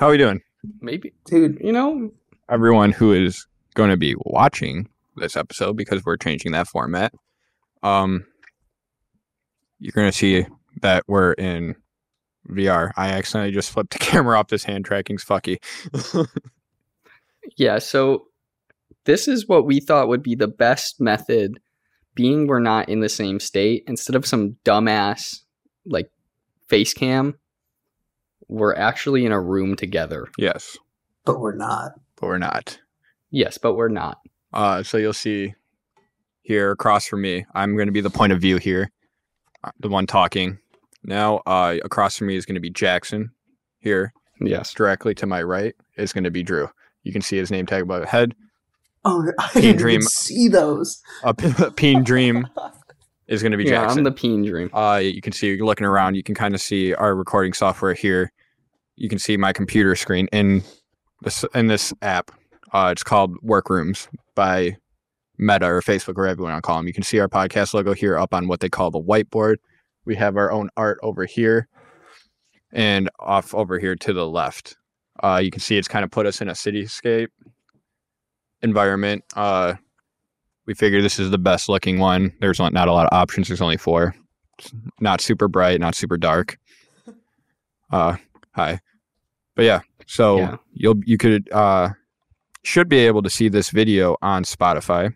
How are we doing? Maybe, Dude, you know, Everyone who is going to be watching this episode because we're changing that format. Um, you're going to see that we're in VR. I accidentally just flipped the camera off. This hand tracking's fucky. yeah. So this is what we thought would be the best method, being we're not in the same state. Instead of some dumbass like face cam, we're actually in a room together. yes, but we're not. but we're not. Yes, but we're not. Uh, so you'll see here across from me, I'm going to be the point of view here, uh, the one talking. Now, uh, across from me is going to be Jackson. Here, Yes. directly to my right is going to be Drew. You can see his name tag above head. Oh, I Teen didn't Dream. even see those. A p- Peen Dream is going to be Yeah, Jackson. I'm the peen dream. uh, you can see you're looking around. You can kind of see our recording software here. You can see my computer screen in this in this app. Uh, it's called Workrooms by Meta or Facebook or whatever you want to call them. You can see our podcast logo here up on what they call the whiteboard. We have our own art over here, and off over here to the left. Uh, you can see it's kind of put us in a cityscape environment. Uh, we figure this is the best looking one. There's not not a lot of options. There's only four not super bright, not super dark. Uh, hi, but yeah. So Yeah. you'll you could uh should be able to see this video on Spotify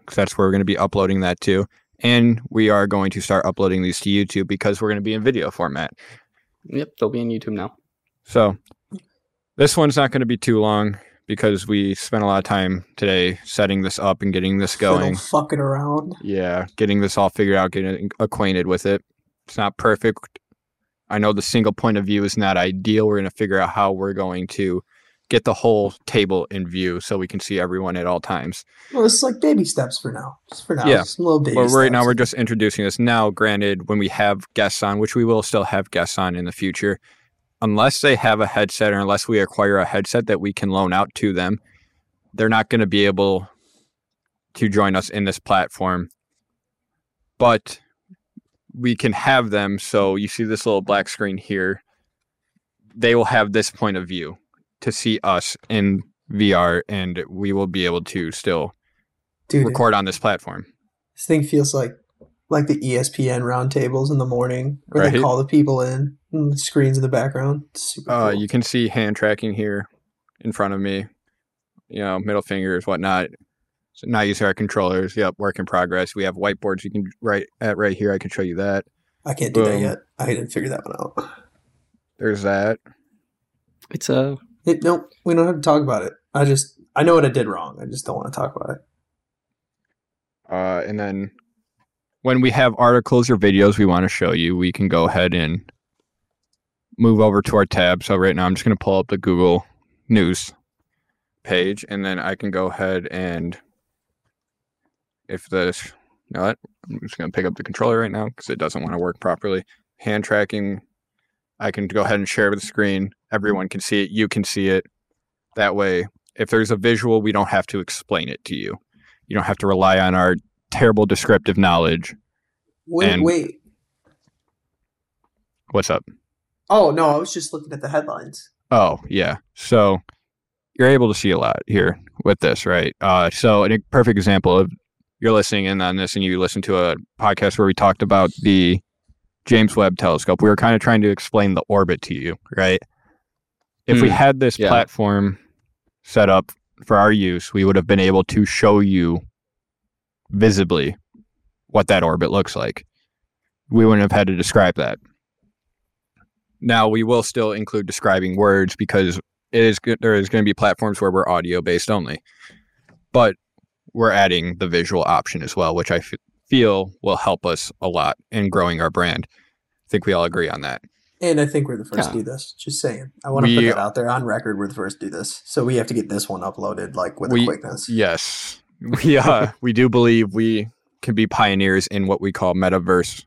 because that's where we're going to be uploading that to, and we are going to start uploading these to YouTube because we're going to be in video format. Yep, they'll be in YouTube now. So this one's not going to be too long because we spent a lot of time today setting this up and getting this going. Fiddle fucking around. Yeah, getting this all figured out, getting acquainted with it. It's not perfect. I know the single point of view is not ideal. We're going to figure out how we're going to get the whole table in view so we can see everyone at all times. Well, it's like baby steps for now. Just for now. Yeah. Just little baby But right now we're just introducing this. Now, granted, when we have guests on, which we will still have guests on in the future, unless they have a headset or unless we acquire a headset that we can loan out to them, they're not going to be able to join us in this platform. But we can have them. So you see this little black screen here. They will have this point of view to see us in VR, and we will be able to still Dude, record on this platform. this thing feels like like the ESPN roundtables in the morning where they call the people in and the screens in the background. Uh, cool. you can see hand tracking here in front of me. You know, middle fingers, whatnot. So now use our controllers. Yep, work in progress. We have whiteboards you can write at right here. I can show you that. I can't do that yet. I didn't figure that one out. There's that. It's a It, no, we don't have to talk about it. I just I know what I did wrong. I just don't want to talk about it. Uh, and then when we have articles or videos we want to show you, we can go ahead and move over to our tab. So right now I'm just going to pull up the Google News page, and then I can go ahead and if this, you know what? I'm just going to pick up the controller right now because it doesn't want to work properly. Hand tracking, I can go ahead and share the screen. Everyone can see it. You can see it. That way, if there's a visual, we don't have to explain it to you. You don't have to rely on our terrible descriptive knowledge. Wait, And- wait. What's up? Oh no, I was just looking at the headlines. Oh, yeah. So you're able to see a lot here with this, right? Uh, so a perfect example of you're listening in on this and you listen to a podcast where we talked about the James Webb telescope. We were kind of trying to explain the orbit to you, right? If we Hmm. had this Yeah. platform set up for our use, we would have been able to show you visibly what that orbit looks like. We wouldn't have had to describe that. Now we will still include describing words because it is there is going to be platforms where we're audio based only, but we're adding the visual option as well, which I f- feel will help us a lot in growing our brand. I think we all agree on that. And I think we're the first Yeah. to do this. Just saying. I want to put that out there on record. We're the first to do this. So we have to get this one uploaded like with We- a quickness. Yes, we uh we do believe we can be pioneers in what we call metaverse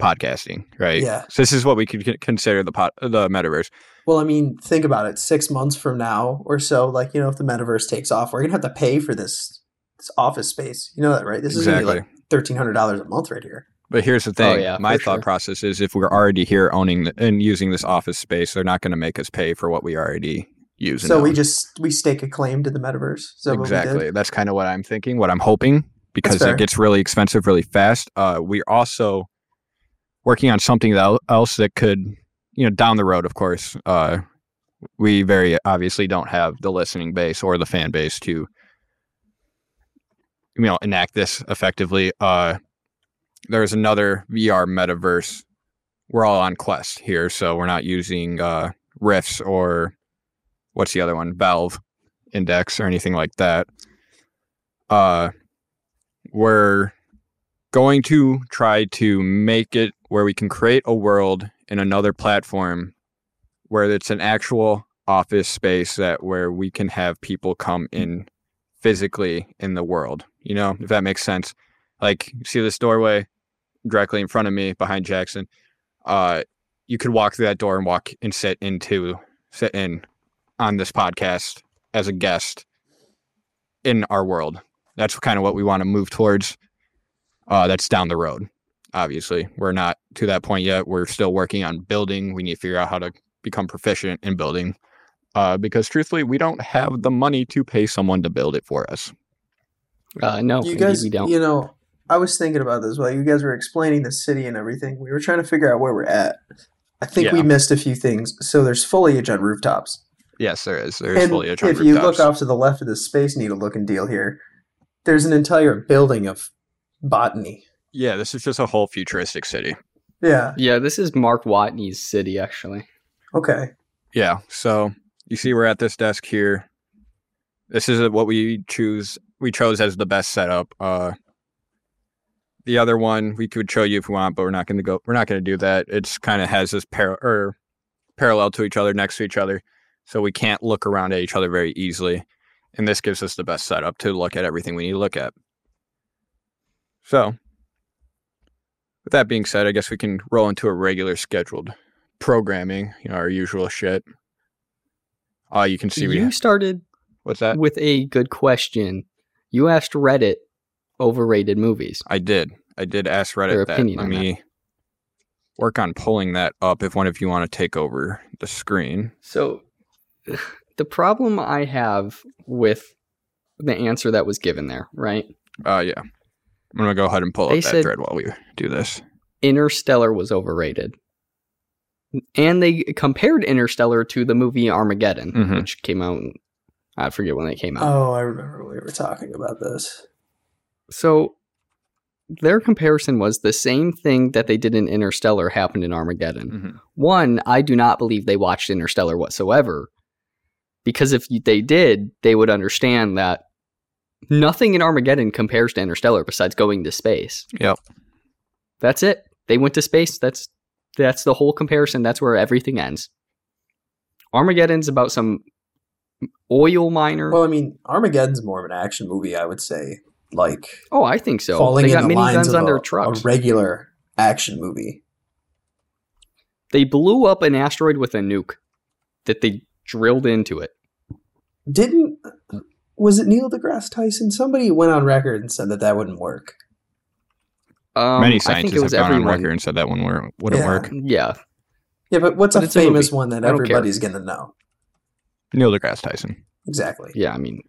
podcasting, right? Yeah. So this is what we could consider the pot, the metaverse. Well, I mean, think about it. Six months from now or so, like, you know, if the metaverse takes off, we're going to have to pay for this, this office space. You know that, right? This is going to be like $1,300 a month right here. But here's the thing. Oh, yeah, My thought sure. process is if we're already here owning the, and using this office space, they're not going to make us pay for what we already use. So we own. just we stake a claim to the metaverse. Is that what we did? exactly. That's kind of what I'm thinking. What I'm hoping because it gets really expensive really fast. Uh, we're also working on something el- else that could, you know, down the road. Of course, uh, we very obviously don't have the listening base or the fan base to, you know, enact this effectively. Uh, there's another VR metaverse. We're all on Quest here, so we're not using uh, Rifts or what's the other one, Valve Index or anything like that. Uh, we're going to try to make it where we can create a world in another platform where it's an actual office space that where we can have people come in physically in the world. You know, if that makes sense. Like, see this doorway directly in front of me behind Jackson. Uh, you could walk through that door and walk and sit into sit in on this podcast as a guest in our world. That's kind of what we want to move towards. Uh, that's down the road. Obviously, we're not to that point yet. We're still working on building. We need to figure out how to become proficient in building. Uh, because truthfully, we don't have the money to pay someone to build it for us. Uh, no, you guys, we don't. you know, I was thinking about this while you guys were explaining the city and everything. We were trying to figure out where we're at. I think we missed a few things. So there's foliage on rooftops. Yes, there is. There is and foliage on if you look off to the left of the Space Needle looking deal here, there's an entire building of botany. yeah, this is just a whole futuristic city. Yeah. Yeah, this is Mark Watney's city, actually. Okay. Yeah. So you see, we're at this desk here. This is what we choose. We chose as the best setup. Uh, the other one we could show you if we want, but we're not going to go. We're not going to do that. It's kind of has this par- or parallel to each other, next to each other, so we can't look around at each other very easily. And this gives us the best setup to look at everything we need to look at. So, with that being said, I guess we can roll into a regular scheduled programming, you know, our usual shit. Uh, you can see we you started what's that? with a good question. You asked Reddit overrated movies. I did. I did ask Reddit Their that. opinion Let me work on pulling that up if one of you want to take over the screen. So the problem I have with the answer that was given there, right? Uh yeah. I'm gonna go ahead and pull They up that thread while we do this. Interstellar was overrated. And they compared Interstellar to the movie Armageddon, Mhm. which came out I forget when it came out. Oh, I remember we were talking about this. So their comparison was the same thing that they did in Interstellar happened in Armageddon. Mhm. One, I do not believe they watched Interstellar whatsoever. Because if they did, they would understand that nothing in Armageddon compares to Interstellar besides going to space. Yep. That's it. They went to space. That's that's the whole comparison. That's where everything ends. Armageddon's about some oil miner. Well, I mean, Armageddon's more of an action movie, I would say. Like oh, I think so. falling They in got the lines of on a, their a trucks. regular action movie. They blew up an asteroid with a nuke that they drilled into it. Didn't was it Neil deGrasse Tyson? Somebody went on record and said that that wouldn't work. Um, Many I think scientists it have was gone on record and said that one wor- wouldn't Yeah. work. Yeah, Yeah, but what's But a it's a famous one that I don't care. everybody's going to know? Neil deGrasse Tyson. Exactly. yeah. I mean,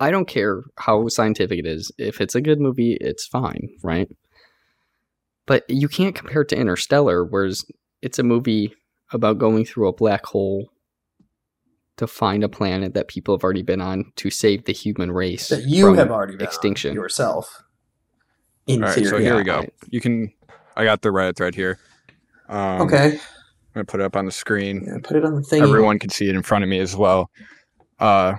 I don't care how scientific it is. If it's a good movie, it's fine, right? But you can't compare it to Interstellar, whereas it's a movie about going through a black hole to find a planet that people have already been on to save the human race That you from have already been extinction. on yourself. In All right, theory. so here we go. I- You can. I got the Reddit thread here. Um, okay. I'm gonna put it up on the screen. Yeah, put it on the thing. everyone can see it in front of me as well. Uh,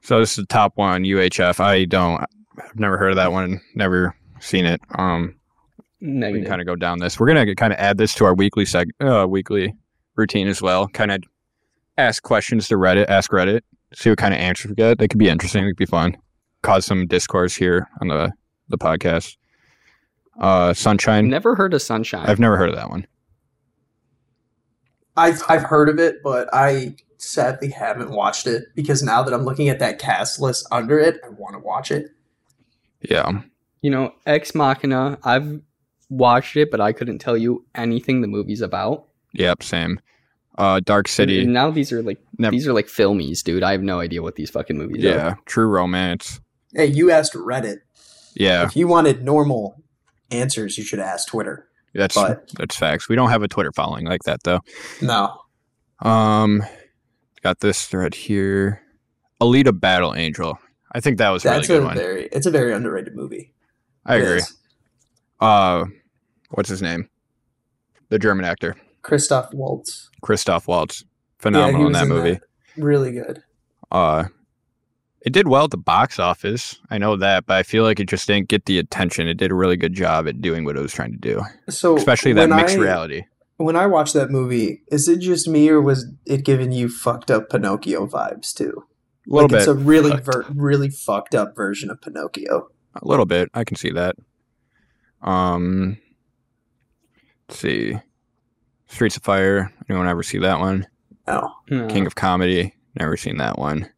so this is the top one, UHF. I don't, I've never heard of that one, never seen it. Um, we can kind of go down this. We're gonna kind of add this to our weekly seg, uh, weekly routine as well. Kind of ask questions to Reddit, ask Reddit, see what kind of answers we get. They could be interesting. It could be fun. Cause some discourse here on the the podcast. Uh, Sunshine. Never heard of Sunshine. I've never heard of that one. I've I've heard of it, but I sadly haven't watched it because now that I'm looking at that cast list under it, I want to watch it. Yeah. you know, Ex Machina. I've watched it, but I couldn't tell you anything the movie's about. Yep, same. Uh, Dark City. And now these are like Nev- these are like filmies, dude. I have no idea what these fucking movies Yeah, are. True Romance. Hey, you asked Reddit. Yeah, If you wanted normal answers, you should ask Twitter. that's But- that's facts. We don't have a Twitter following like that though. No. Um, got this thread here. Alita Battle Angel. I think that was really That's good a one. it's a very underrated movie. I It agree. is. Uh, what's his name? The German actor Christoph Waltz. Christoph Waltz. Yeah, he Phenomenal in was that movie. Really good. Uh, it did well at the box office. I know that, but I feel like it just didn't get the attention. It did a really good job at doing what it was trying to do, So especially that mixed I- reality. When I watched that movie, is it just me or was it giving you fucked up Pinocchio vibes too? A little like bit, it's a really Fucked ver- really fucked up version of Pinocchio. a little bit. I can see that. Um, let's see, Streets of Fire. Anyone ever see that one? Oh, No, King of Comedy. Never seen that one.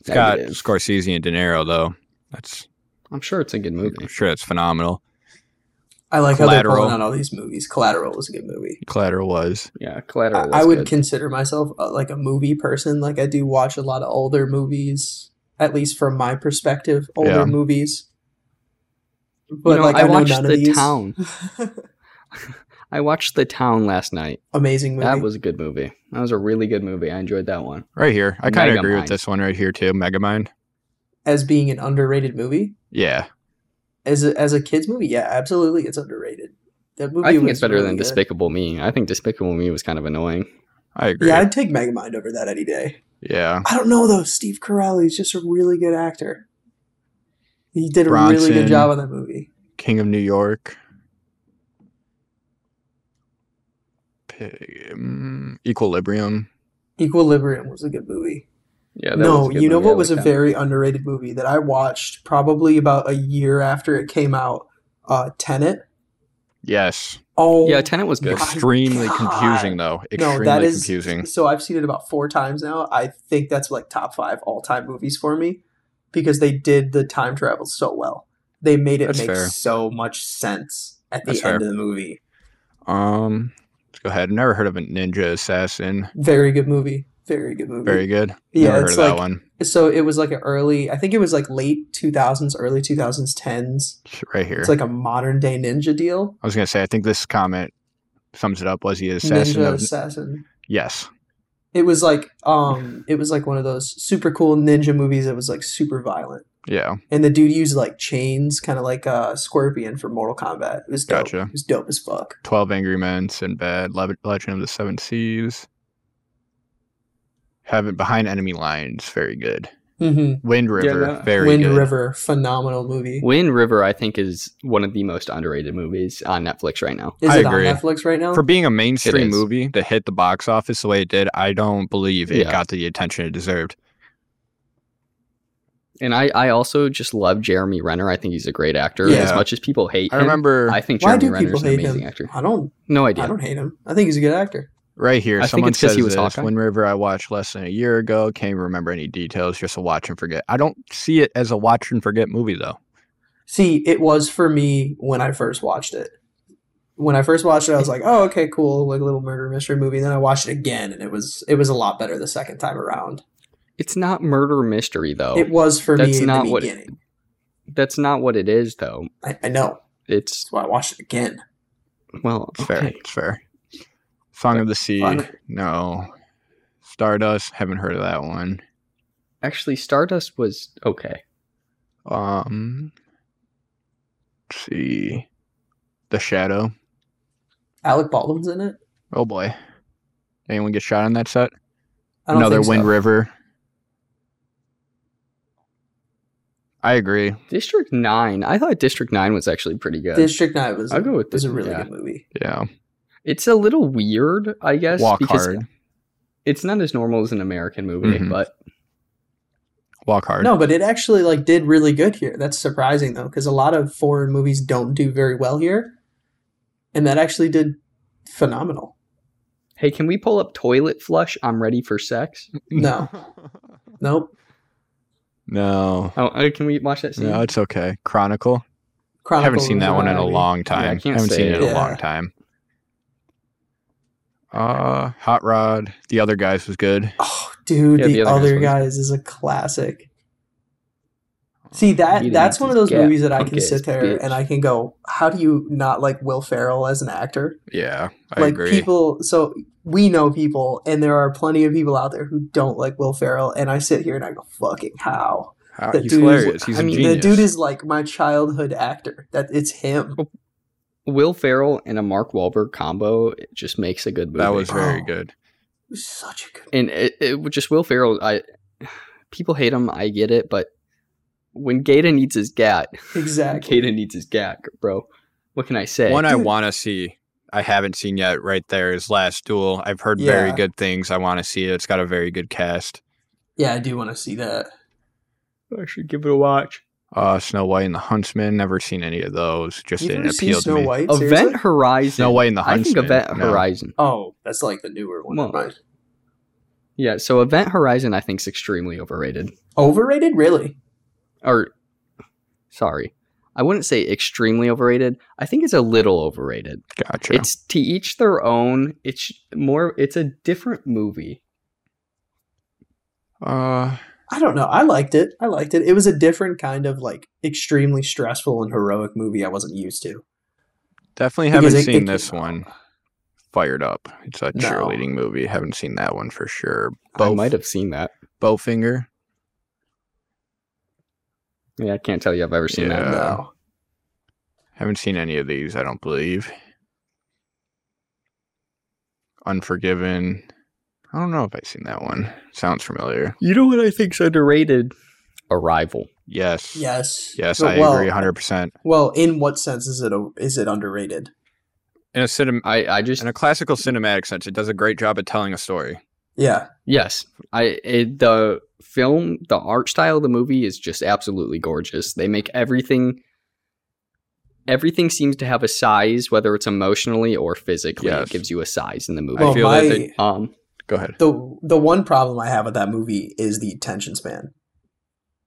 It's got. Scorsese and De Niro though. That's I'm sure it's a good movie. I'm sure it's phenomenal. I like how they're Collateral. pulling out all these movies. Collateral was a good movie. Collateral was. Yeah, Collateral. I, was I would good. consider myself uh, like a movie person. Like I do watch a lot of older movies, at least from my perspective, older Yeah. movies. You But know, like I I, know watched none The of these. Town. I watched The Town last night. Amazing movie. That was a good movie. That was a really good movie. I enjoyed that one. Right here. I kind of agree with this one right here too. Megamind. as being an underrated movie. Yeah. As a, as a kids movie, yeah, absolutely, it's underrated. That movie I think was it's better really than good. Despicable Me. I think Despicable Me was kind of annoying. I agree. Yeah, Yeah. I'd take Megamind over that any day. yeah. I don't know though. Steve Carell, is just a really good actor. He did a really good job on that movie. King of New York. P- Equilibrium. Equilibrium was a good movie. Yeah. That no, was a good you know movie. What was a like that. very underrated movie that I watched probably about a year after it came out? Uh, Tenet. Yes. Oh, Yeah, Tenet was good. Extremely God. confusing though. Extremely no, that is confusing. So I've seen it about four times now. I think that's like top five all time movies for me because they did the time travel so well. They made it That's make fair. so much sense at the That's end fair. of the movie. Um go ahead. Never heard of a ninja assassin. Very good movie. Very good movie. Very good. Yeah, Never heard it's of that one. So it was like an early. I think it was like late two thousands, early two thousands, tens. Right here. It's like a modern day ninja deal. I was gonna say I think this comment sums it up. Was he an assassin? ninja of- assassin. yes. It was like um, it was like one of those super cool ninja movies. that was like super violent. Yeah. And the dude used like chains, kind of like uh, Scorpion from Mortal Kombat. It was dope. Gotcha. It was dope as fuck. Twelve Angry Men, Sinbad, Le- Legend of the Seven Seas. Have it behind enemy lines. Very good. Mm-hmm. Wind River. no, very Wind good. River, phenomenal movie. Wind River, I think, is one of the most underrated movies on Netflix right now. Is I it agree. on Netflix right now? For being a mainstream movie to hit the box office the way it did, I don't believe it Yeah. got the attention it deserved. And I, I also just love Jeremy Renner. I think he's a great actor. Yeah. As much as people hate him, I him, remember I think Jeremy do Renner's people an amazing him? actor. I don't. No idea. I don't hate him. I think he's a good actor. right here. I someone it's 'cause says he was this. Hawkeye. Wind River, I watched less than a year ago. Can't even remember any details. Just a watch and forget. I don't see it as a watch and forget movie though. See, it was for me when I first watched it. When I first watched it, I was like, "Oh, okay, cool, like a little murder mystery movie." And then I watched it again, and it was it was a lot better the second time around. It's not murder mystery though. It was for That's me in not the what- beginning. That's not what it is though. I, I know. It's That's why I watched it again. well, It's fair. It's fair. Song of the Sea. Fun. No. Stardust. Haven't heard of that one. Actually, Stardust was okay. Um. Let's see. The Shadow. Alec Baldwin's in it. Oh boy. Anyone get shot on that set? I don't Another think so. Wind River. I agree. District Nine. I thought District Nine was actually pretty good. District Nine was. I'll go with was a really yeah. good movie. Yeah. It's a little weird, I guess. Walk because hard. It's not as normal as an American movie, Mhm. but Walk hard. No, but it actually like did really good here. That's surprising though, because a lot of foreign movies don't do very well here, and that actually did phenomenal. hey, can we pull up Toilet Flush? I'm ready for sex. No. Nope. No. Oh, uh, can we watch that scene? No, it's okay. Chronicle. I haven't seen that one in a long time. I I can't haven't say seen it in it. a long time. Uh, Hot Rod, The Other Guys was good. Oh, dude, Yeah, the, The Other other Guys guys is a classic. See that that's one of those movies that I can sit there bitch. and I can go, how do you not like Will Ferrell as an actor? Yeah, I like agree. people so we know people and there are plenty of people out there who don't like Will Ferrell and I sit here and I go, fucking how? How, that he's dude is- hilarious. He's I a mean, genius. The dude is like my childhood actor. That it's him. Will Ferrell and a Mark Wahlberg combo it just makes a good movie. that was very Oh. good. He's such a good and it, it just Will Ferrell. I people hate him. I get it, but when Gator needs his gat, Exactly. Gator needs his gat, bro. What can I say? One I want to see, I haven't seen yet. Right there is Last Duel. I've heard very good things. I want to see it. It's got a very good cast. Yeah, I do want to see that. I should give it a watch. Uh, Snow White and the Huntsman. Never seen any of those. Just You've didn't never seen appeal to Snow me. White? Event Seriously? Horizon. Snow White and the Huntsman. I think Event no. Horizon. Oh, that's like the newer one. Well, Yeah, so Event Horizon I think is extremely overrated. Overrated? Really? Or sorry. I wouldn't say extremely overrated. I think it's a little overrated. Gotcha. It's to each their own. It's more it's a different movie. uh, I don't know. I liked it. I liked it. It was a different kind of like extremely stressful and heroic movie I wasn't used to. definitely haven't it- seen it- this one. Fired Up. It's a No. cheerleading movie. Haven't seen that one for sure. I might have seen that. Bowfinger. Yeah, I can't tell you I've ever seen Yeah. that. no. Haven't seen any of these. I don't believe. Unforgiven. I don't know if I've seen that one. Sounds familiar. You know what I think's underrated? Arrival. Yes. Yes. Yes, But, I well, agree 100%. Well, in what sense is it a, is it underrated? In a cinem- I I just in a classical cinematic sense, it does a great job at telling a story. Yeah. yes, I it, the film, the art style of the movie is just absolutely gorgeous. They make everything everything seems to have a size whether it's emotionally or physically. Yes. It gives you a size in the movie. Well, feel my that they- um Go ahead. the the one problem I have with that movie is the attention span.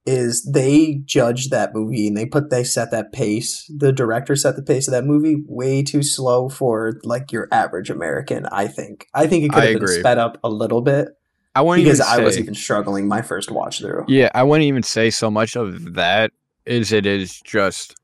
Is they judge that movie and they put they set that pace. The director set the pace of that movie way too slow for like your average American. I think. I think it could have been sped up a little bit I wouldn't because even I was even struggling my first watch through. Yeah, I wouldn't even say so much of that is it is just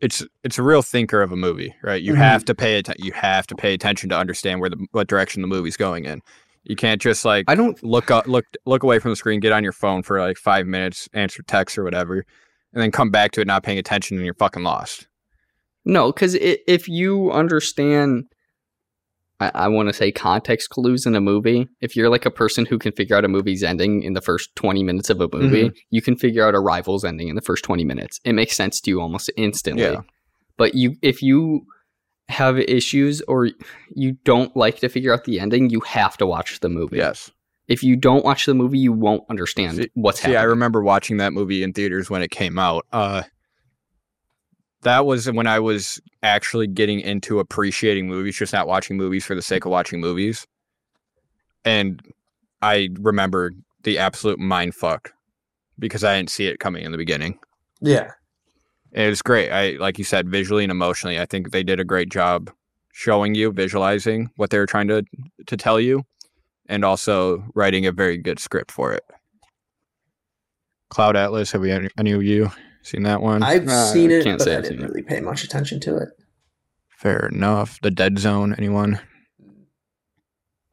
it's it's a real thinker of a movie, right? You Mhm. have to pay attention. You have to pay attention to understand where the what direction the movie's going in. You can't just like I don't look up, look look away from the screen, get on your phone for like five minutes, answer text or whatever, and then come back to it not paying attention and you're fucking lost. No, because if you understand, I, I want to say context clues in a movie. If you're like a person who can figure out a movie's ending in the first 20 minutes of a movie, you can figure out Arrival's ending in the first 20 minutes. It makes sense to you almost instantly. Yeah. But you, if you have issues or you don't like to figure out the ending, you have to watch the movie. Yes. If you don't watch the movie, you won't understand See- what's happening. See. I remember watching that movie in theaters when it came out. Uh, that was when I was actually getting into appreciating movies, just not watching movies for the sake of watching movies. And I remember the absolute mind fuck because I didn't see it coming in the beginning. Yeah. And it was great. I like you said, visually and emotionally, I think they did a great job showing you, visualizing what they were trying to to tell you, and also writing a very good script for it. Cloud Atlas, have we any, any of you seen that one? I've Uh, seen it, can't but say I I've didn't seen it. really pay much attention to it. Fair enough. The Dead Zone, anyone?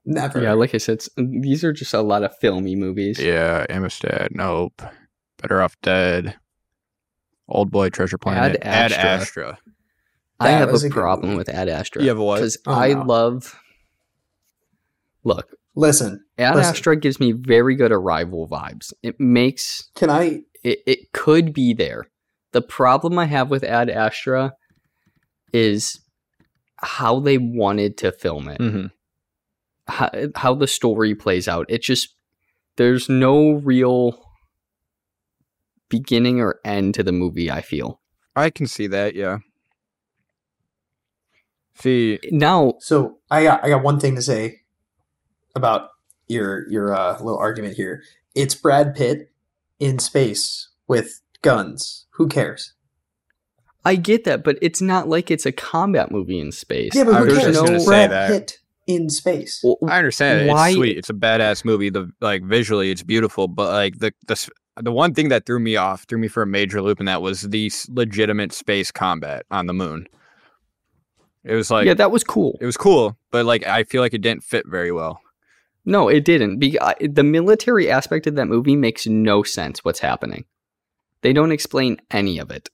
Never. yeah, like I said, these are just a lot of filmy movies. Yeah, Amistad, nope. Better Off Dead. Old Boy Treasure Planet. Ad Ad Astra. Astra. I have a a problem with Ad Astra. You have a what? Because Oh, I no. love. Look, Listen, Ad Listen. Astra gives me very good Arrival vibes. It makes can I? It. It could be there. The problem I have with Ad Astra is how they wanted to film it, Mm-hmm. how, how the story plays out. It just there's no real beginning or end to the movie. I feel I can see that, yeah. See, now So I got I got one thing to say about your your uh, little argument here. It's Brad Pitt in space with guns. Who cares? I get that, but it's not like it's a combat movie in space. Yeah, but I who was cares? just gonna Brad that. Pitt in space. Well, I understand. Why- It's sweet. It's a badass movie. The like visually, it's beautiful. But like the the the one thing that threw me off, threw me for a major loop, and that was the legitimate space combat on the moon. It was like yeah, that was cool. it was cool, but like I feel like it didn't fit very well. No, it didn't. Be- the military aspect of that movie makes no sense. What's happening? They don't explain any of it,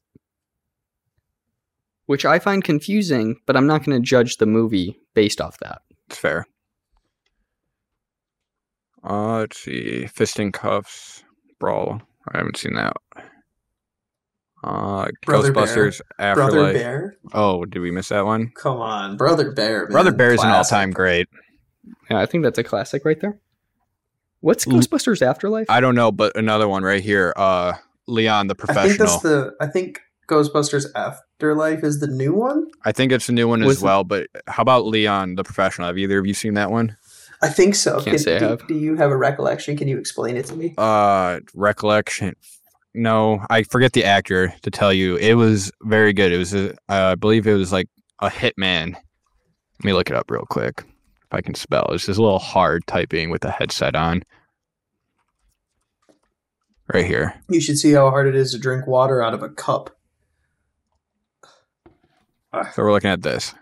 which I find confusing. But I'm not going to judge the movie based off that. It's fair. Uh, let's see. Fist and Cuffs, Brawl. I haven't seen that. Uh, Brother Bear. Ghostbusters, Brother Bear. Oh, did we miss that one? Come on, Brother Bear. Man. Brother Bear is an all-time great. Yeah, I think that's a classic right there. What's. Ghostbusters Afterlife? I don't know, but another one right here. Uh, Leon the I think professional. that's the. I think Ghostbusters Afterlife is the new one. I think it's a new one Was- as well. But how about Leon the professional? Have either of you seen that one? I think so. Can't Can- say I do, have. do you have a recollection? Can you explain it to me? Uh, recollection. No, I forget the actor to tell you. It was very good. It was, a, uh, I believe, it was like a hitman. Let me look it up real quick if I can spell. It's just a little hard typing with a headset on. Right here. You should see how hard it is to drink water out of a cup. So we're looking at this.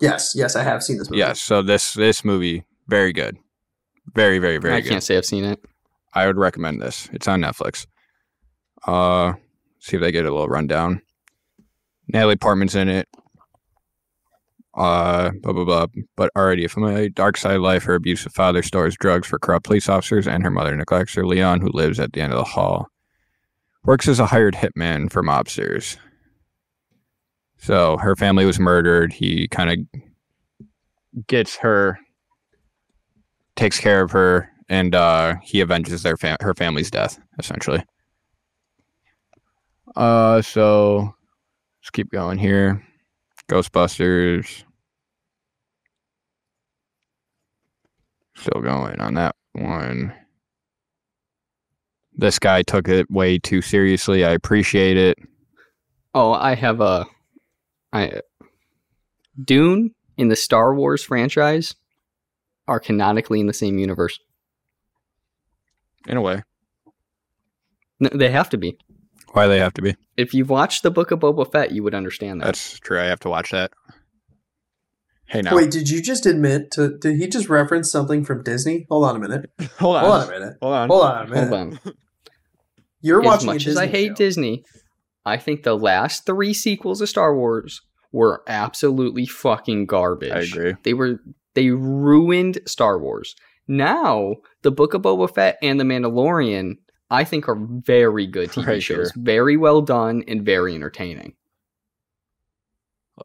Yes, yes, I have seen this movie. Yes. So this this movie very good, very very very I good. I can't say I've seen it. I would recommend this. It's on Netflix. Uh, see if they get a little rundown. Natalie Portman's in it. Uh, blah blah blah. But already, from a dark side life, her abusive father stores drugs for corrupt police officers, and her mother neglects her. Leon, who lives at the end of the hall, works as a hired hitman for mobsters. So her family was murdered. He kind of gets her, takes care of her, and uh, he avenges their fam- her family's death, essentially. Uh, so let's keep going here. Ghostbusters. Still going on that one. This guy took it way too seriously. I appreciate it. Oh, I have a, I, Dune in the Star Wars franchise are canonically in the same universe. In a way. No, they have to be. Why they have to be? If you've watched the Book of Boba Fett, you would understand that. That's true. I have to watch that. Hey now. Wait, did you just admit to? Did he just reference something from Disney? Hold on a minute. hold on. Hold on a minute. Hold on. Hold on a minute. Hold on. You're as watching much a as I hate show. Disney, I think the last three sequels of Star Wars were absolutely fucking garbage. I agree. They were they ruined Star Wars. Now, the Book of Boba Fett and the Mandalorian, I think, are very good TV Right, shows. sure. Very well done and very entertaining.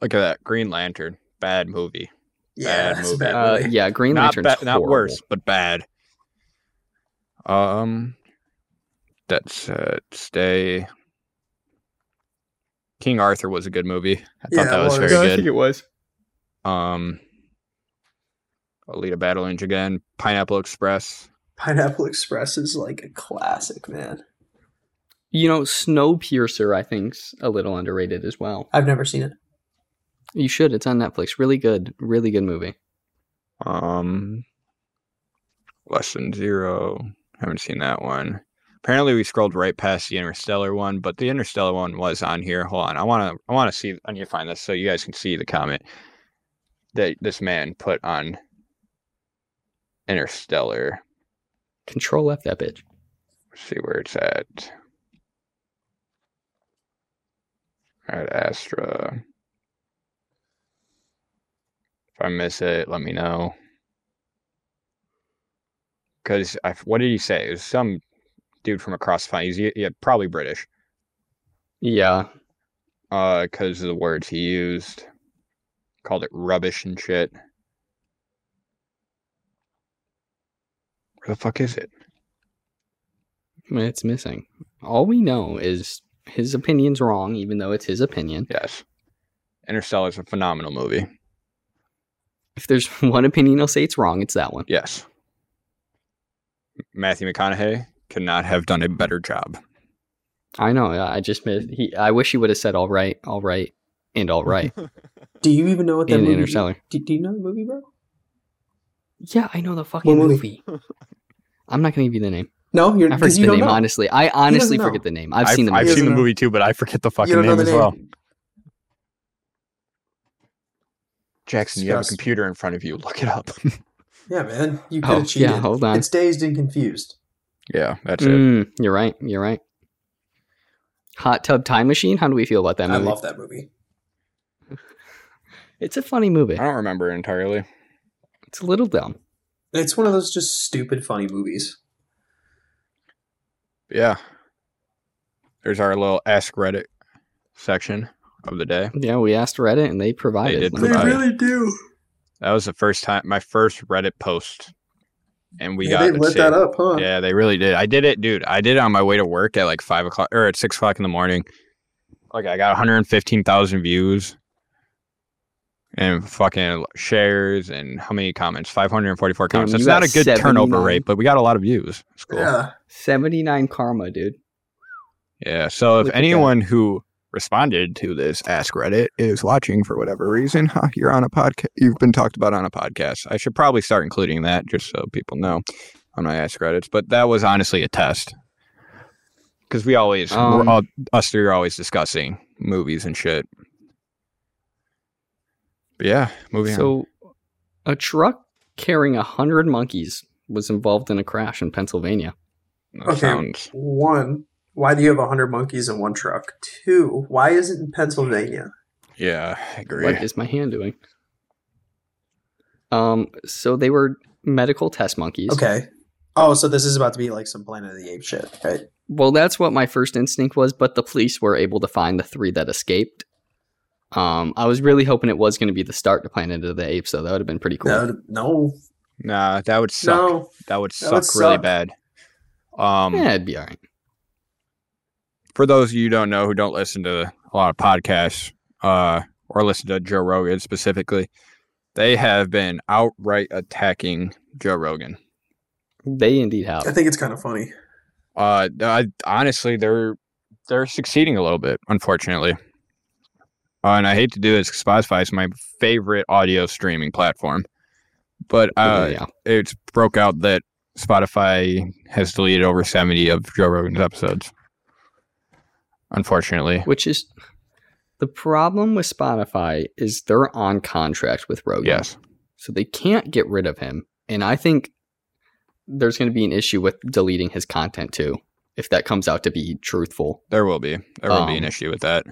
Look at that. Green Lantern. Bad movie. Yeah, Bad it's a movie. bad Uh, yeah, Green not Lantern's ba- not horrible. worse, but bad. Um, that's uh, stay. King Arthur was a good movie. I Yeah, thought that was was. very I think it was. Um, Alita Battle Angel again. Pineapple Express. Pineapple Express is like a classic, man. You know, Snowpiercer, I think's a little underrated as well. I've never seen it. You should. It's on Netflix. Really good. Really good movie. Um, Less Than Zero. Haven't seen that one. Apparently, we scrolled right past the Interstellar one, but the Interstellar one was on here. Hold on, I want to. I want to see. I need to find this so you guys can see the comment that this man put on Interstellar. Control F that bitch. Let's see where it's at. All right, Astra. If I miss it, let me know. Because I, what did he say? It was some dude from across the He's yeah, probably British. Yeah. Uh, because of the words he used, called it rubbish and shit. Where the fuck is it? It's missing. All we know is his opinion's wrong, even though it's his opinion. Yes, Interstellar is a phenomenal movie. If there's one opinion I'll say it's wrong, it's that one. Yes. Matthew McConaughey could not have done a better job. I know. I just missed. He. I wish he would have said all right, all right, and all right Do you even know what that in movie? Interstellar. Do, do you know the movie, bro? Yeah, I know the fucking What movie. movie? I'm not gonna give you the name. No, you're I because forget you the don't name. know. Honestly, I honestly forget the name. I've, I've, seen the I've movie. Seen the know. movie too, but I forget the fucking don't name the as name. well. Jackson, you have a computer in front of you. Look it up. Yeah, man, you could Oh have cheated. yeah, hold on. It's dazed and confused. yeah, that's it. Mm, you're right. You're right. Hot Tub Time Machine. How do we feel about that I love that movie. It's a funny movie. I don't remember entirely. It's a little dumb. It's one of those just stupid funny movies. Yeah. There's our little Ask Reddit section of the day. Yeah, we asked Reddit and they provided. did Let me provide. tell you. do. That was the first time, my first Reddit post. And we yeah, got they lit that up, huh? Yeah, they really did. I did it, dude. I did it on my way to work at like five o'clock or at six o'clock in the morning. Like I got 115,000 views and fucking shares and how many comments? 544 comments. Damn, That's not a good turnover rate, but we got a lot of views. It's cool. Yeah. Yeah. 79 karma, dude. Yeah. So if Look at that. anyone who responded to this Ask Reddit is watching for whatever reason, huh, you're on a podcast. You've been talked about on a podcast. I should probably start including that just so people know on my Ask Reddits. But that was honestly a test because we always, Um, we're all, us three are always discussing movies and shit. But yeah, moving on. So, a truck carrying a 100 monkeys was involved in a crash in Pennsylvania. That Okay. sounds- One, why do you have 100 monkeys in one truck? Two, why is it in Pennsylvania? yeah, I agree. What is my hand doing? Um, so they were medical test monkeys. Okay. Oh, so this is about to be like some Planet of the Apes shit, right? Well, that's what my first instinct was, but the police were able to find the three that escaped. Um, I was really hoping it was going to be the start to Planet of the Apes, so that would have been pretty cool. No, no, Nah, that would suck. no. That would That suck would really suck. bad. Um, yeah, it'd be all right. for those of you who don't know who don't listen to a lot of podcasts uh, or listen to Joe Rogan specifically, they have been outright attacking Joe Rogan. They indeed have. I think it's kind of funny. Uh, I, honestly, they're they're succeeding a little bit, unfortunately. Uh, and I hate to do this Spotify is my favorite audio streaming platform, but uh, yeah. it's broke out that Spotify has deleted over seventy of Joe Rogan's episodes. Unfortunately, Which is the problem with Spotify is they're on contract with Rogan. yes. So they can't get rid of him. And I think there's going to be an issue with deleting his content too, if that comes out to be truthful. There will be. There will be an Um, issue with that.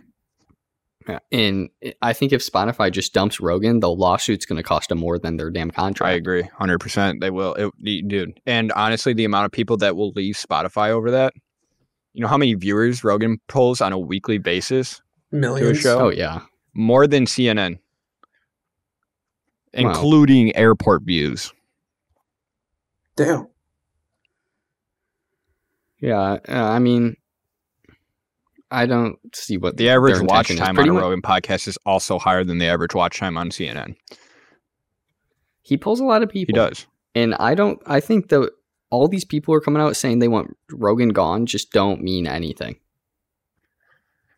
Yeah. And I think if Spotify just dumps Rogan, the lawsuit's going to cost them more than their damn contract. I agree, hundred percent. They will, it, dude. And honestly, the amount of people that will leave Spotify over that. You know how many viewers Rogan pulls on a weekly basis? Millions. show? Oh yeah. More than CNN, Wow. including airport views. Damn. Yeah. uh, I mean, I don't see what The average watch time on a much- Rogan podcast is also higher than the average watch time on CNN. He pulls a lot of people. He does. And I don't. I think that all these people are coming out saying they want Rogan gone. Just don't mean anything.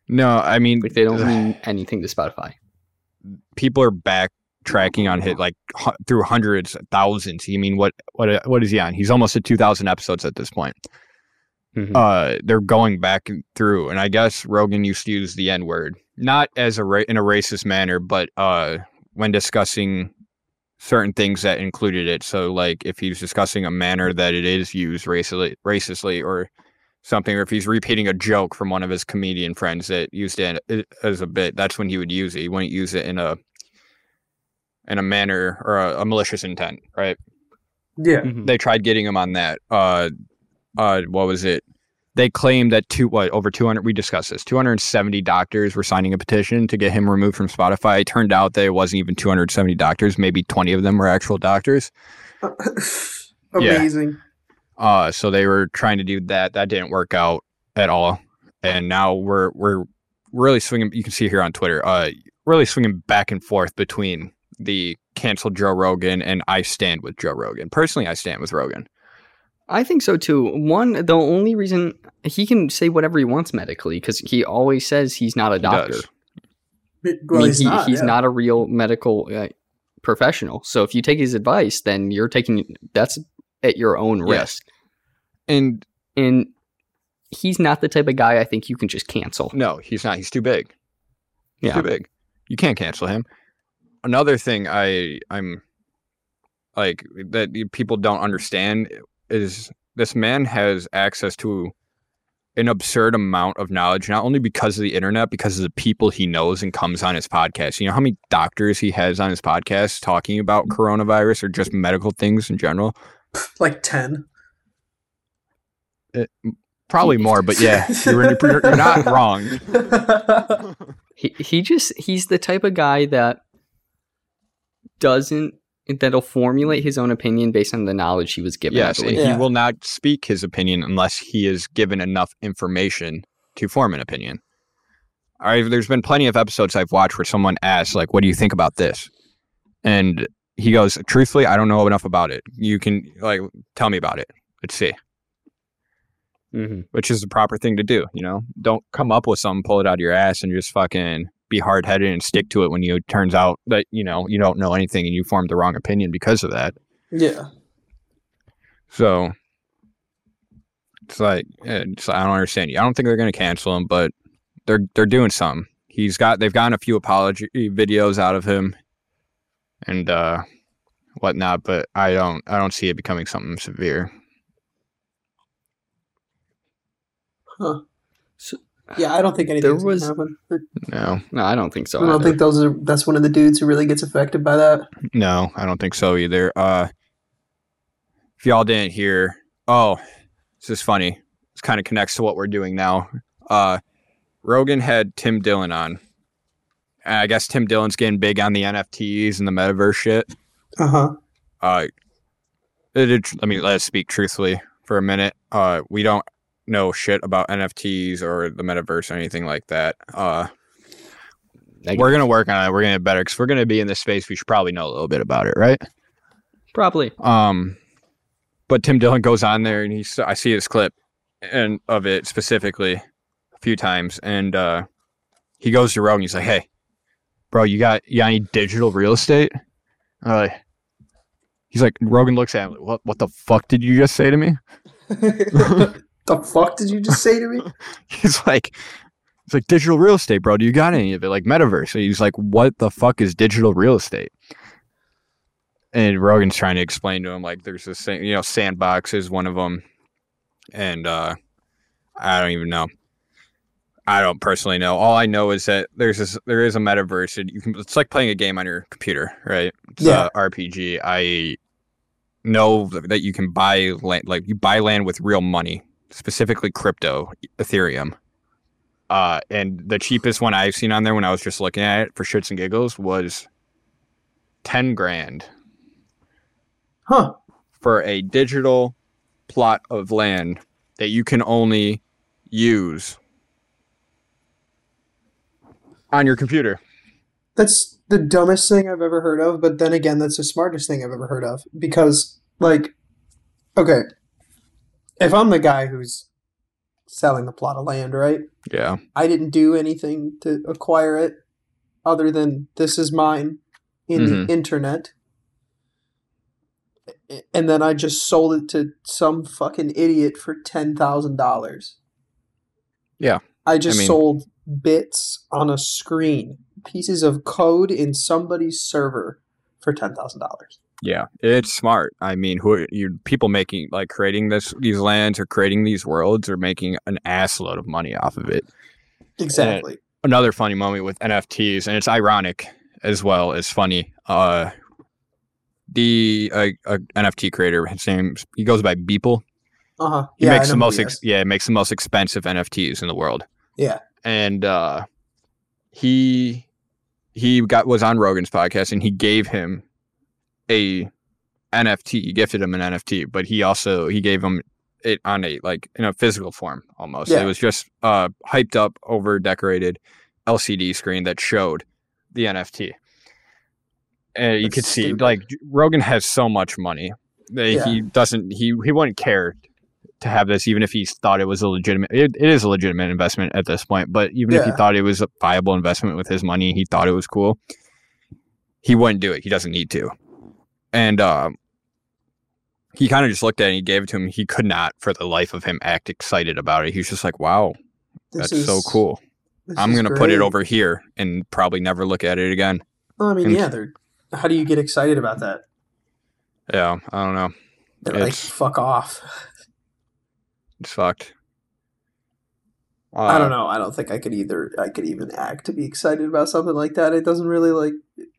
No, I mean, Like they don't mean anything to Spotify. people are backtracking on hit like hu- through hundreds, thousands. You mean what? What? What is he on? He's almost at two thousand episodes at this point. Mhm. uh they're going back through and i guess rogan used to use the n word not as a ra- in a racist manner but uh when discussing certain things that included it so like if he's discussing a manner that it is used racistly racistly or something or if he's repeating a joke from one of his comedian friends that used it as a bit that's when he would use it he wouldn't use it in a in a manner or a, a malicious intent right Yeah. Mhm. they tried getting him on that. Uh, uh, what was it? They claimed that two what over 200 we discussed this 270 doctors were signing a petition to get him removed from Spotify. It turned out that it wasn't even 270 doctors. Maybe 20 of them were actual doctors. Amazing. Uh, so they were trying to do that. That didn't work out at all. And now we're we're really swinging. You can see here on Twitter. Uh, really swinging back and forth between the canceled Joe Rogan and I stand with Joe Rogan. Personally, I stand with Rogan. I think so too. One, the only reason he can say whatever he wants medically because he always says he's not a doctor. does. Well, I mean, he's he- not. he's yeah. not a real medical uh, professional. So if you take his advice, then you're taking that's at your own Yes. risk. And And he's not the type of guy I think you can just cancel. no, he's not. He's too big. He's Yeah. too big. You can't cancel him. Another thing I I'm like that people don't understand is this man has access to an absurd amount of knowledge, not only because of the internet, because of the people he knows and comes on his podcast. You know how many doctors he has on his podcast talking about mm-hmm. coronavirus or just medical things in general? like ten. Eh, probably more, but yeah, you're, you're, you're not wrong. He he just he's the type of guy that doesn't that'll formulate his own opinion based on the knowledge he was given. Yes, and believe. Yeah. he will not speak his opinion unless he is given enough information to form an opinion. All right, there's been plenty of episodes I've watched where someone asks, like, "What do you think about this?" And he goes, "Truthfully, I don't know enough about it. You can like tell me about it. Let's see." Mhm. Which is the proper thing to do. You know, don't come up with something, pull it out of your ass, and just fucking be hard headed and stick to it when you it turns out that you know you don't know anything and you formed the wrong opinion because of that. yeah. So it's like eh, it's, I don't understand you. I don't think they're going to cancel him, but they're they're doing something. He's got they've gotten a few apology videos out of him and uh whatnot, but I don't I don't see it becoming something severe. Yeah, I don't think anything's was- happen. No, No, I don't think so. I don't either. think those are. That's one of the dudes who really gets affected by that. no, I don't think so either. Uh, if y'all didn't hear, oh, this is funny. This kind of connects to what we're doing now. Uh, Rogan had Tim Dillon on. And I guess Tim Dillon's getting big on the NFTs and the metaverse shit. Uh huh. Uh, let me let's speak truthfully for a minute. Uh, we don't know shit about NFTs or the metaverse or anything like that. Uh, we're gonna work on it. We're gonna get better because we're gonna be in this space. We should probably know a little bit about it, right? probably. Um, but Tim Dillon goes on there and he's I see his clip and of it specifically a few times, and uh, he goes to Rogan. He's like, "Hey, bro, you got you got any digital real estate?" Uh, he's like, Rogan looks at him. Like, what What the fuck did you just say to me? the fuck did you just say to me? He's like, it's like digital real estate, bro. Do you got any of it? Like metaverse. And he's like, what the fuck is digital real estate? And Rogan's trying to explain to him like, there's this thing, you know, Sandbox is one of them, and uh, I don't even know. I don't personally know. All I know is that there's this, there is a metaverse, and you can. It's like playing a game on your computer, right? It's Yeah. a RPG. I know that you can buy land, like you buy land with real money, specifically crypto, Ethereum. Uh, and the cheapest one I've seen on there when I was just looking at it for shits and giggles was ten grand Huh. for a digital plot of land that you can only use on your computer. That's the dumbest thing I've ever heard of, but then again, that's the smartest thing I've ever heard of. Because, like, okay, if I'm the guy who's selling the plot of land, right? Yeah. I didn't do anything to acquire it other than this is mine in Mhm. the internet. And then I just sold it to some fucking idiot for $10,000. Yeah. I just I mean- sold bits on a screen, pieces of code in somebody's server for $10,000. Yeah, it's smart. I mean, who you people making like creating this these lands or creating these worlds are making an ass load of money off of it. Exactly. Another funny moment with NFTs, and it's ironic as well as funny. Uh, the uh, uh, NFT creator, his name he goes by Beeple. Uh huh. He Yeah, I makes the most he ex- yeah, makes the most expensive NFTs in the world. Yeah. and uh, he he got was on Rogan's podcast, and he gave him a NFT. He gifted him an NFT, but he also he gave him it on a like in a physical form almost. Yeah. It was just uh hyped up, over decorated LCD screen that showed the NFT. And you could see stupid. like Rogan has so much money They- Yeah. He doesn't. He he wouldn't care to have this, even if he thought it was a legitimate. It, it is a legitimate investment at this point. But even if he thought it was a viable investment with his money, he thought it was cool. He wouldn't do it. He doesn't need to. And um, he kind of just looked at it and he gave it to him. He could not, for the life of him, act excited about it. He was just like, "Wow, This that's so cool. I'm gonna put it over here and probably never look at it again." Well, I mean, and- yeah. They're. How do you get excited about that? Yeah, I don't know. They're like, fuck off. It's fucked. I Uh, don't know. I don't think I could either. I could even act to be excited about something like that. It doesn't really like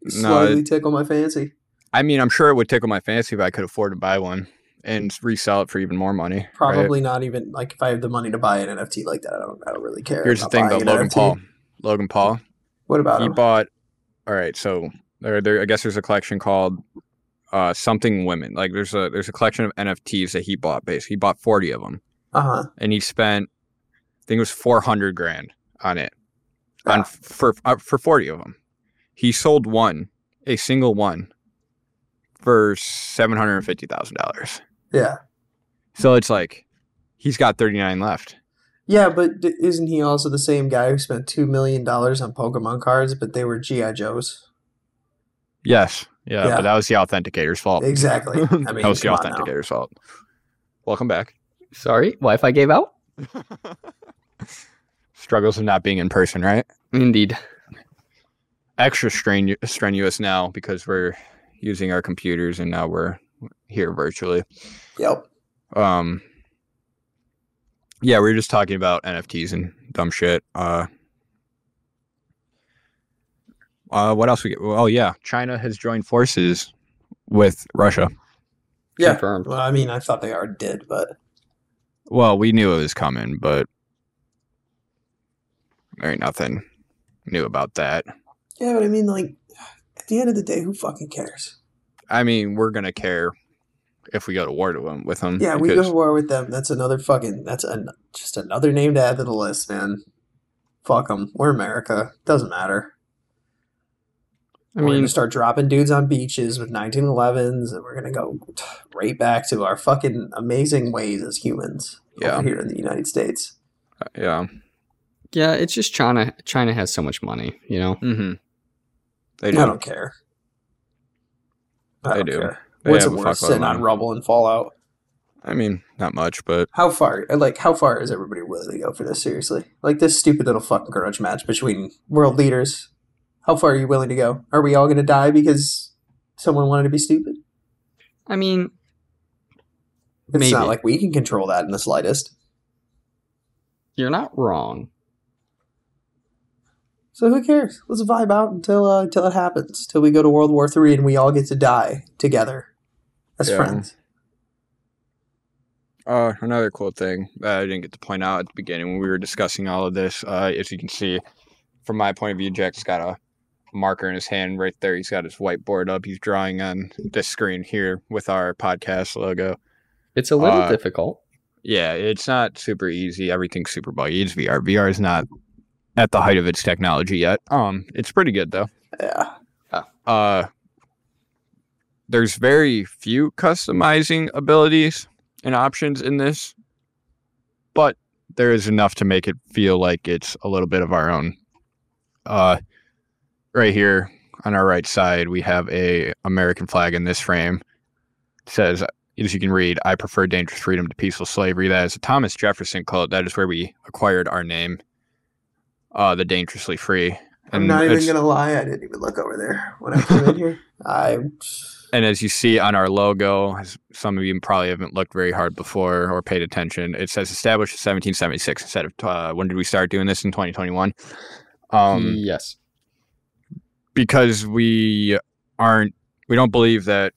slightly tickle my fancy. I mean, I'm sure it would tickle my fancy if I could afford to buy one and resell it for even more money. right? Probably not even like if I have the money to buy an NFT like that. I don't. I don't really care. Here's the thing, though. Logan NFT. Paul. Logan Paul. What about He him? bought. All right, so there, there. I guess there's a collection called uh, something women. Like there's a there's a collection of NFTs that he bought. Basically, he bought 40 of them, Uh huh. and he spent. I think it was 400 grand on it. on Yeah. for uh, for 40 of them. He sold one, a single one, for seven hundred and fifty thousand dollars. Yeah. So it's like he's got thirty nine left. Yeah, but d- isn't he also the same guy who spent two million dollars on Pokemon cards, but they were GI Joes? Yes, yeah, Yeah. but that was the authenticator's fault. Exactly. I mean, that was the come on now. authenticator's fault. Welcome back. Sorry, Wi-Fi gave out. Struggles of not being in person, right? Indeed. Extra strenu- strenuous now because we're using our computers and now we're here virtually. Yep. Um, yeah, we were just talking about NFTs and dumb shit. Uh, uh, what else we get? Oh yeah, China has joined forces with Russia. Yeah. Confirmed. Well, I mean, I thought they already did, but Well, we knew it was coming, but there ain't nothing new about that. yeah, but I mean, like, at the end of the day, who fucking cares? I mean, we're gonna care if we go to war to them with them. Yeah, we go to war with them. That's another fucking. That's an, just another name to add to the list, man. Fuck them. We're America. Doesn't matter. I mean, we're mean, gonna start dropping dudes on beaches with 1911s, and we're gonna go right back to our fucking amazing ways as humans Yeah. over here in the United States. Yeah. yeah, it's just China. China has so much money, you know. Mm-hmm. They I do. don't care. I They don't do. care. They What's have it worth sitting on rubble and fallout? I mean, not much, but How far? Like, how far is everybody willing to go for this? Seriously, like this stupid little fucking grudge match between world leaders. How far are you willing to go? Are we all going to die because someone wanted to be stupid? I mean, It's Maybe. not like we can control that in the slightest. you're not wrong. So who cares? Let's vibe out until uh, until it happens. Till we go to World War Three and we all get to die together as Yeah. friends. Uh, another cool thing that I didn't get to point out at the beginning when we were discussing all of this, uh, as you can see, from my point of view, Jack's got a marker in his hand right there. He's got his whiteboard up. He's drawing on this screen here with our podcast logo. It's a little Uh, difficult. Yeah, it's not super easy. Everything's super buggy. It's VR. VR is not at the height of its technology yet. Um, it's pretty good though. Yeah. uh there's very few customizing abilities and options in this but there is enough to make it feel like it's a little bit of our own uh right here on our right side we have a american flag in this frame it says as you can read i prefer dangerous freedom to peaceful slavery that is a thomas jefferson quote that is where we acquired our name uh the dangerously free I'm not even gonna lie. I didn't even look over there when I came in here. I And as you see on our logo, as some of you probably haven't looked very hard before or paid attention, it says established in 1776 instead of uh, when did we start doing this in 2021? Um, yes. because we aren't, we don't believe that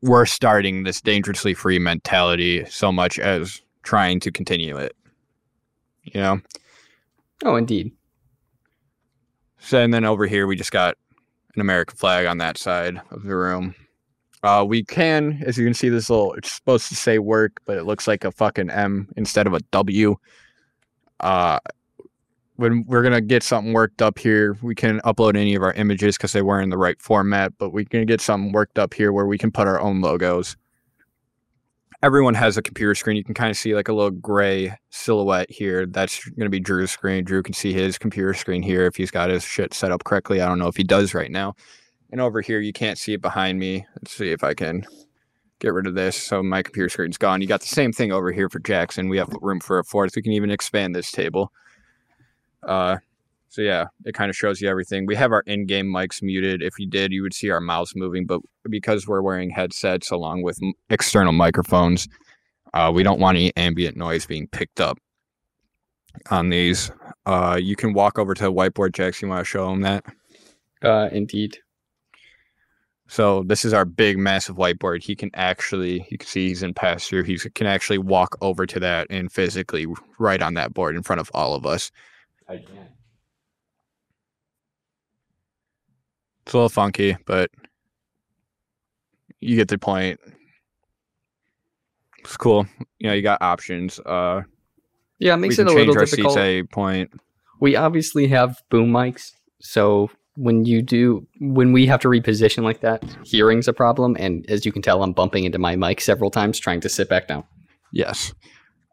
we're starting this dangerously free mentality so much as trying to continue it. You know? Oh, indeed. So, and then over here, we just got an American flag on that side of the room. Uh, we can, as you can see, this little, it's supposed to say work, but it looks like a fucking M instead of a W. Uh, when we're gonna get something worked up here, we can upload any of our images because they weren't in the right format. But we can get something worked up here where we can put our own logos. Everyone has a computer screen. You can kind of see like a little gray silhouette here. That's gonna be Drew's screen. Drew can see his computer screen here if he's got his shit set up correctly. I don't know if he does right now. And over here, you can't see it behind me. Let's see if I can get rid of this. So my computer screen's gone. You got the same thing over here for Jackson. We have room for a fourth. We can even expand this table. Uh, so yeah, it kind of shows you everything. We have our in-game mics muted. If you did, you would see our mouse moving, but because we're wearing headsets along with external microphones, uh, we don't want any ambient noise being picked up on these. Uh, you can walk over to the whiteboard, Jackson. You want to show them that? Uh, indeed. So this is our big, massive whiteboard. He can actually, you can see he's in pass through. He can actually walk over to that and physically write on that board in front of all of us. I can. It's a little funky, but you get the point. It's cool. You know, you got options. Uh, Yeah, it makes it a little difficult. point. We obviously have boom mics, so when you do when we have to reposition like that, hearing's a problem. And as you can tell, I'm bumping into my mic several times trying to sit back down. Yes.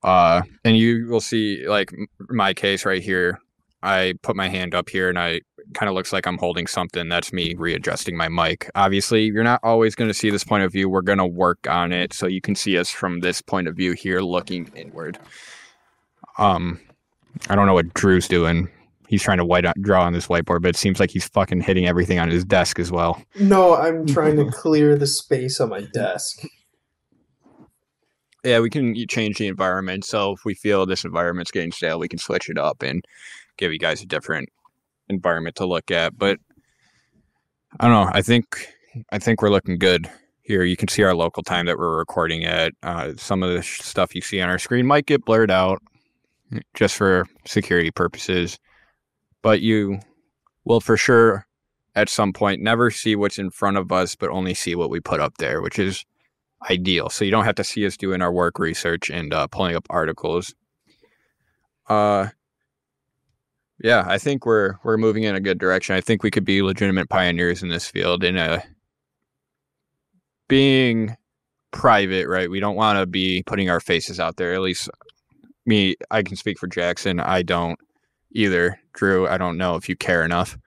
Uh, and you will see, like my case right here. I put my hand up here, and I kind of looks like I'm holding something. That's me readjusting my mic. Obviously, you're not always going to see this point of view. We're going to work on it so you can see us from this point of view here, looking inward. Um, I don't know what Drew's doing. He's trying to white draw on this whiteboard, but it seems like he's fucking hitting everything on his desk as well. No, I'm trying to clear the space on my desk. yeah, we can change the environment. So if we feel this environment's getting stale, we can switch it up and give you guys a different environment to look at. But I don't know. I think I think we're looking good here. You can see our local time that we're recording at. Uh, some of the sh- stuff you see on our screen might get blurred out just for security purposes, but you will for sure at some point never see what's in front of us, but only see what we put up there, which is ideal. So you don't have to see us doing our work research and uh, pulling up articles. Uh, yeah, I think we're we're moving in a good direction. I think we could be legitimate pioneers in this field. In a being private, right? We don't want to be putting our faces out there. At least me, I can speak for Jackson. I don't either. Drew, I don't know if you care enough.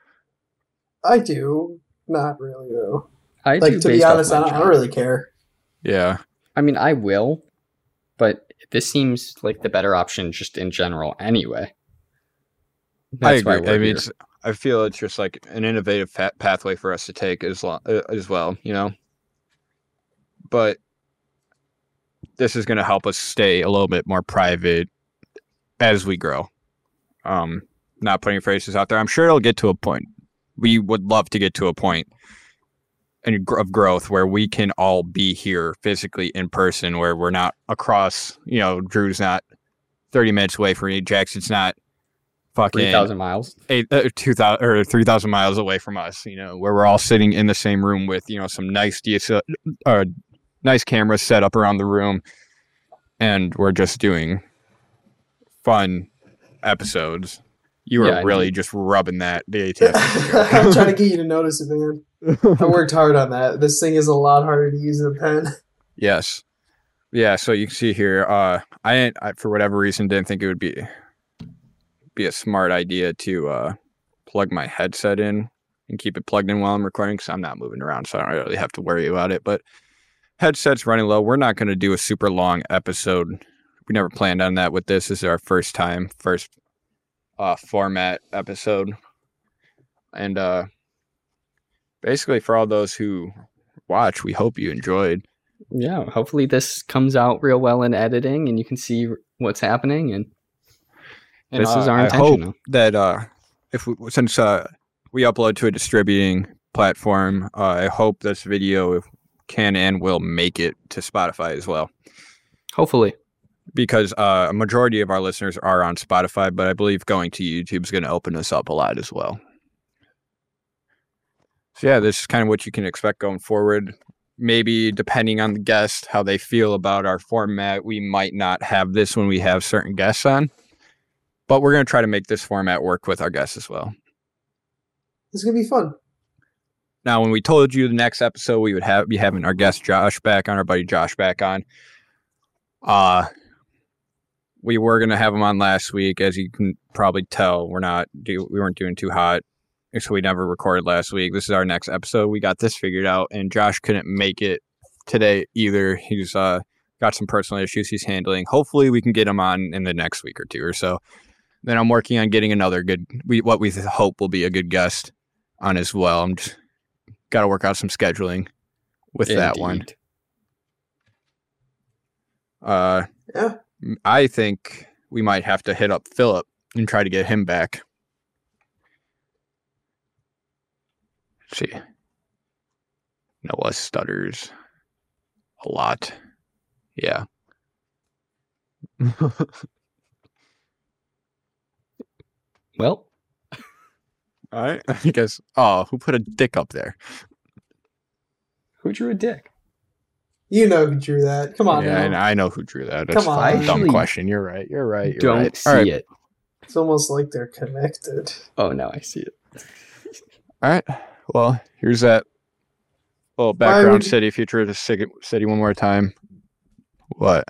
I do. Not really though. I Like do to be honest, I don't, I don't really care. Yeah, I mean, I will, but this seems like the better option just in general anyway. I agree. I mean, here. it's, I feel it's just like an innovative pathway for us to take as lo- uh, as well, you know. But this is going to help us stay a little bit more private as we grow. Um, not putting faces out there. I'm sure it'll get to a point. We would love to get to a point in, of growth where we can all be here physically in person, where we're not across. You know, Drew's not 30 minutes away from me. Jackson's not fucking three thousand miles. eight uh, two thousand or three thousand miles away from us. You know, where we're all sitting in the same room with you know some nice DSL, uh, nice cameras set up around the room, and we're just doing fun episodes. You were Yeah, I really just rubbing that the ATF. I'm trying to get you to notice it, man. I worked hard on that. This thing is a lot harder to use than a pen. yes, yeah. So you can see here. Uh, I, I for whatever reason didn't think it would be be a smart idea to uh, plug my headset in and keep it plugged in while I'm recording because I'm not moving around, so I don't really have to worry about it. But headset's running low. We're not going to do a super long episode. We never planned on that with this. This is our first time, first uh, format episode. And uh, basically, for all those who watch, we hope you enjoyed. Yeah, hopefully this comes out real well in editing, and you can see what's happening. And And, This is uh, our I intention, hope that uh, if we, since uh, we upload to a distributing platform, uh, I hope this video can and will make it to Spotify as well. hopefully, Because uh, a majority of our listeners are on Spotify, but I believe going to YouTube is going to open us up a lot as well. So yeah, this is kind of what you can expect going forward. Maybe depending on the guest, how they feel about our format, we might not have this when we have certain guests on. But we're gonna try to make this format work with our guests as well. It's gonna be fun. Now, when we told you the next episode we would have be having our guest Josh back on, our buddy Josh back on, uh we were gonna have him on last week. As you can probably tell, we're not do we weren't doing too hot, so we never recorded last week. This is our next episode. We got this figured out, and Josh couldn't make it today either. He's uh got some personal issues he's handling. Hopefully, we can get him on in the next week or two or so. Then I'm working on getting another good, we what we hope will be a good guest on as well. I'm just got to work out some scheduling with that one. Uh, Yeah. I think we might have to hit up Philip and try to get him back. Let's see, Noah stutters a lot. Yeah. Well, All right. I guess. Oh, who put a dick up there? who drew a dick? You know who drew that. Come on, yeah, now. I, I know who drew that. That's Come on. a dumb Actually, question. You're right. You're right. You're Don't right. see All right. it. It's almost like they're connected. Oh, now I see it. All right. Well, here's that little background would- city, futuristic city- city one more time. What?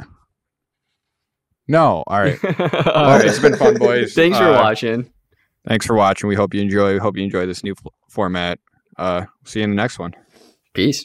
No. All right. All right, it's been fun, boys. Thanks for Uh, watching. Thanks for watching. We hope you enjoy. We hope you enjoy this new format. Uh, see you in the next one. Peace.